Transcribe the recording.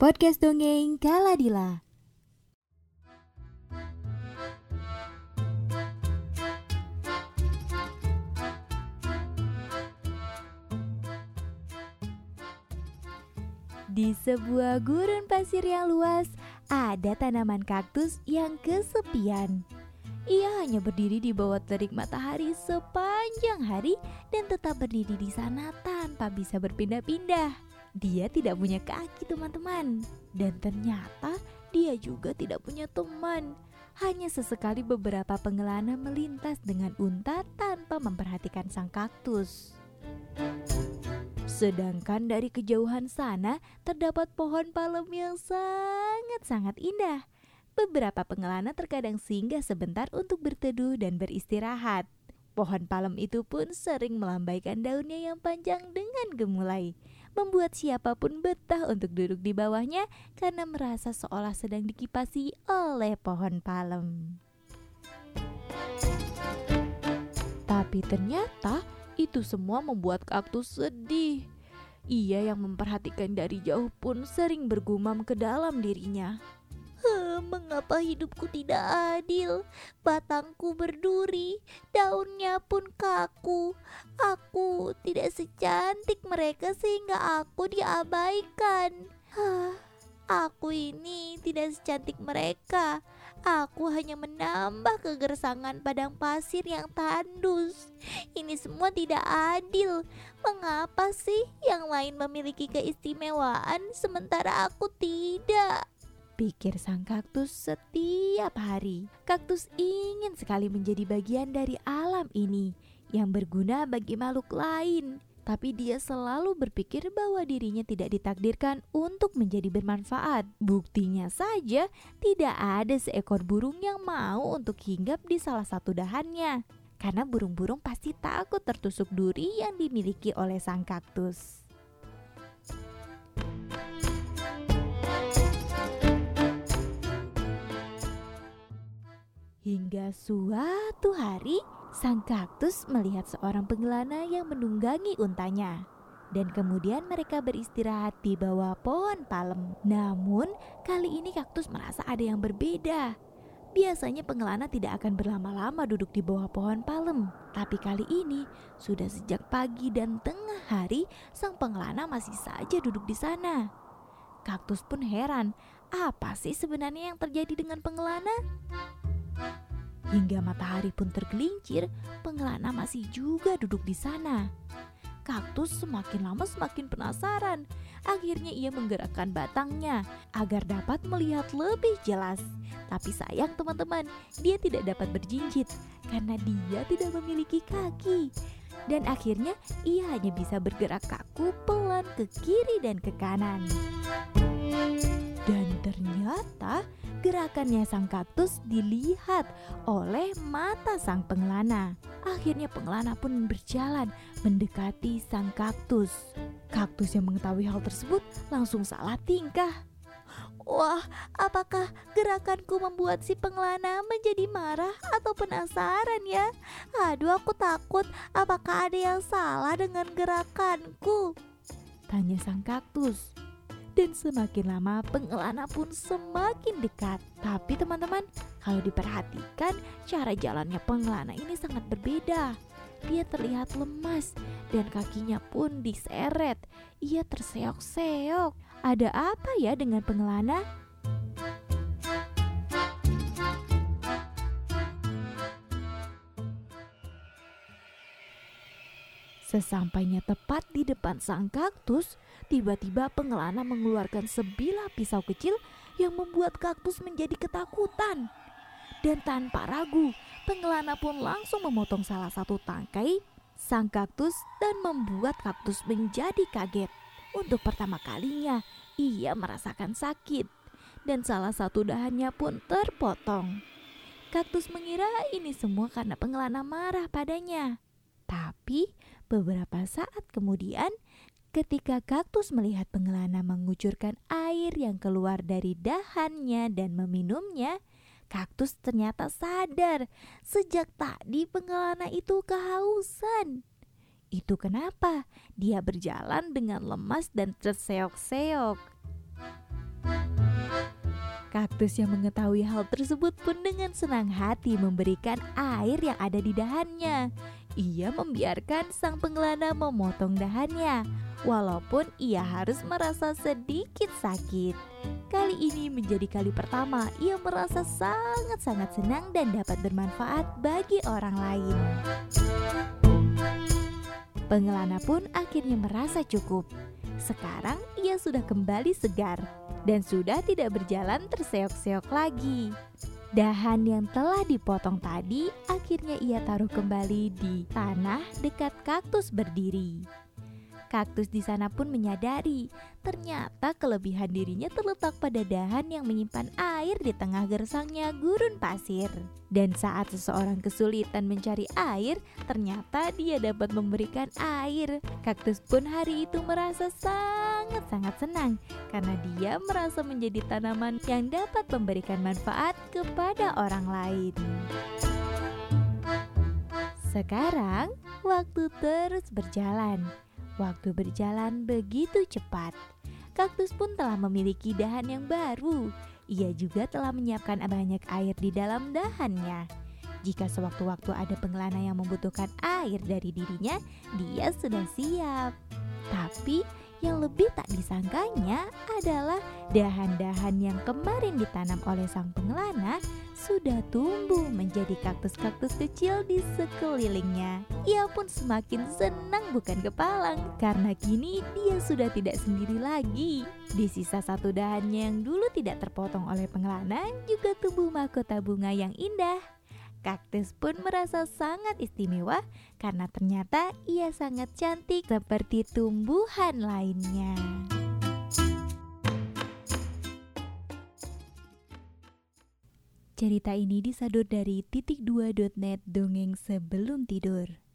Podcast Dongeng Kaladila. Di sebuah gurun pasir yang luas, ada tanaman kaktus yang kesepian. Ia hanya berdiri di bawah terik matahari sepanjang hari dan tetap berdiri di sana tanpa bisa berpindah-pindah. Dia tidak punya kaki, teman-teman, dan ternyata dia juga tidak punya teman. Hanya sesekali beberapa pengelana melintas dengan unta tanpa memperhatikan sang kaktus. Sedangkan dari kejauhan sana terdapat pohon palem yang sangat-sangat indah. Beberapa pengelana terkadang singgah sebentar untuk berteduh dan beristirahat. Pohon palem itu pun sering melambaikan daunnya yang panjang dengan gemulai, membuat siapa pun betah untuk duduk di bawahnya karena merasa seolah sedang dikipasi oleh pohon palem. Tapi ternyata itu semua membuat kaktus sedih. Ia yang memperhatikan dari jauh pun sering bergumam ke dalam dirinya. Mengapa hidupku tidak adil? Batangku berduri, daunnya pun kaku. Aku tidak secantik mereka sehingga aku diabaikan. Aku ini tidak secantik mereka. Aku hanya menambah kegersangan padang pasir yang tandus. Ini semua tidak adil. Mengapa sih yang lain memiliki keistimewaan sementara aku tidak? Pikir sang kaktus setiap hari. Kaktus ingin sekali menjadi bagian dari alam ini yang berguna bagi makhluk lain. Tapi dia selalu berpikir bahwa dirinya tidak ditakdirkan untuk menjadi bermanfaat. Buktinya saja, tidak ada seekor burung yang mau untuk hinggap di salah satu dahannya. Karena burung-burung pasti takut tertusuk duri yang dimiliki oleh sang kaktus. Hingga suatu hari, sang kaktus melihat seorang pengelana yang menunggangi untanya. Dan kemudian mereka beristirahat di bawah pohon palem. Namun, kali ini kaktus merasa ada yang berbeda. Biasanya pengelana tidak akan berlama-lama duduk di bawah pohon palem. Tapi kali ini, sudah sejak pagi dan tengah hari, sang pengelana masih saja duduk di sana. Kaktus pun heran, apa sih sebenarnya yang terjadi dengan pengelana? Hingga matahari pun tergelincir, pengelana masih juga duduk di sana. Kaktus semakin lama semakin penasaran. Akhirnya ia menggerakkan batangnya agar dapat melihat lebih jelas. Tapi sayang teman-teman, dia tidak dapat berjinjit karena dia tidak memiliki kaki. Dan akhirnya ia hanya bisa bergerak kaku pelan ke kiri dan ke kanan. Dan ternyata Gerakannya sang kaktus dilihat oleh mata sang pengelana. Akhirnya pengelana pun berjalan mendekati sang kaktus. Kaktus yang mengetahui hal tersebut langsung salah tingkah. Wah, apakah gerakanku membuat si pengelana menjadi marah atau penasaran ya? Aduh, aku takut apakah ada yang salah dengan gerakanku? Tanya sang kaktus dan semakin lama pengelana pun semakin dekat. Tapi teman-teman, kalau diperhatikan cara jalannya pengelana ini sangat berbeda. Dia terlihat lemas dan kakinya pun diseret. Ia terseok-seok. Ada apa ya dengan pengelana? Sesampainya tepat di depan sang kaktus, tiba-tiba pengelana mengeluarkan sebilah pisau kecil yang membuat kaktus menjadi ketakutan. Dan tanpa ragu, pengelana pun langsung memotong salah satu tangkai sang kaktus dan membuat kaktus menjadi kaget. Untuk pertama kalinya, ia merasakan sakit dan salah satu dahannya pun terpotong. Kaktus mengira ini semua karena pengelana marah padanya. Tapi beberapa saat kemudian, ketika kaktus melihat pengelana mengucurkan air yang keluar dari dahannya dan meminumnya, kaktus ternyata sadar sejak tadi pengelana itu kehausan. Itu kenapa dia berjalan dengan lemas dan terseok-seok. Kaktus yang mengetahui hal tersebut pun dengan senang hati memberikan air yang ada di dahannya. Ia membiarkan sang pengelana memotong dahannya, walaupun ia harus merasa sedikit sakit. Kali ini menjadi kali pertama ia merasa sangat-sangat senang dan dapat bermanfaat bagi orang lain. Pengelana pun akhirnya merasa cukup. Sekarang ia sudah kembali segar dan sudah tidak berjalan terseok-seok lagi. Dahan yang telah dipotong tadi akhirnya ia taruh kembali di tanah dekat kaktus berdiri. Kaktus di sana pun menyadari ternyata kelebihan dirinya terletak pada dahan yang menyimpan air di tengah gersangnya gurun pasir. Dan saat seseorang kesulitan mencari air, ternyata dia dapat memberikan air. Kaktus pun hari itu merasa sangat-sangat senang karena dia merasa menjadi tanaman yang dapat memberikan manfaat kepada orang lain. Sekarang, waktu terus berjalan. Waktu berjalan begitu cepat. Kaktus pun telah memiliki dahan yang baru. Ia juga telah menyiapkan banyak air di dalam dahannya. Jika sewaktu-waktu ada pengelana yang membutuhkan air dari dirinya, dia sudah siap. Tapi yang lebih tak disangkanya adalah dahan-dahan yang kemarin ditanam oleh sang pengelana sudah tumbuh menjadi kaktus-kaktus kecil di sekelilingnya. Ia pun semakin senang bukan kepalang karena kini dia sudah tidak sendiri lagi. Di sisa satu dahannya yang dulu tidak terpotong oleh pengelana juga tumbuh mahkota bunga yang indah. Kaktus pun merasa sangat istimewa karena ternyata ia sangat cantik seperti tumbuhan lainnya. Cerita ini disadur dari titik 2.net dongeng sebelum tidur.